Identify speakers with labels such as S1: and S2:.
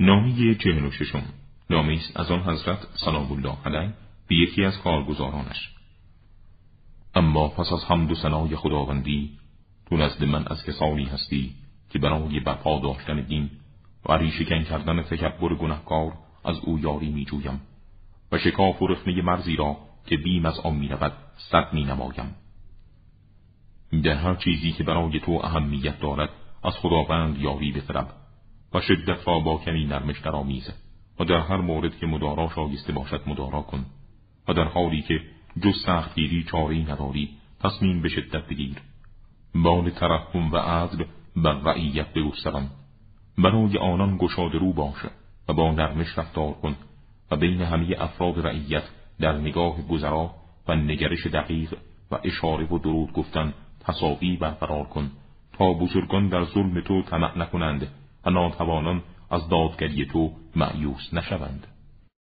S1: نامی چهل و ششم نامی است از آن حضرت سلام الله علیه به یکی از کارگزارانش. اما پس از حمد و ثنای خداوندی تو نزد من از کسانی هستی که برای برپا داشتن دین و ریشکن کردن تکبر گنهکار از او یاری می جویم و شکاف و رخنه مرزی را که بیم از آن می رود صد می نمایم در هر چیزی که برای تو اهمیت دارد از خداوند یاری بطلب و شدت را با کمی نرمش درآمیز و در هر مورد که مدارا شایسته باشد مدارا کن و در حالی که جز سختگیری چاری نداری تصمیم به شدت بگیر. بال ترحم و عدل بر رعیت بگسترم برای آنان گشاد رو باشه و با نرمش رفتار کن و بین همه افراد رعیت در نگاه گذرا و نگرش دقیق و اشاره و درود گفتن تصاوی برقرار کن تا بزرگان در ظلم تو طمع نکنند و ناتوانان از دادگری تو معیوس نشوند.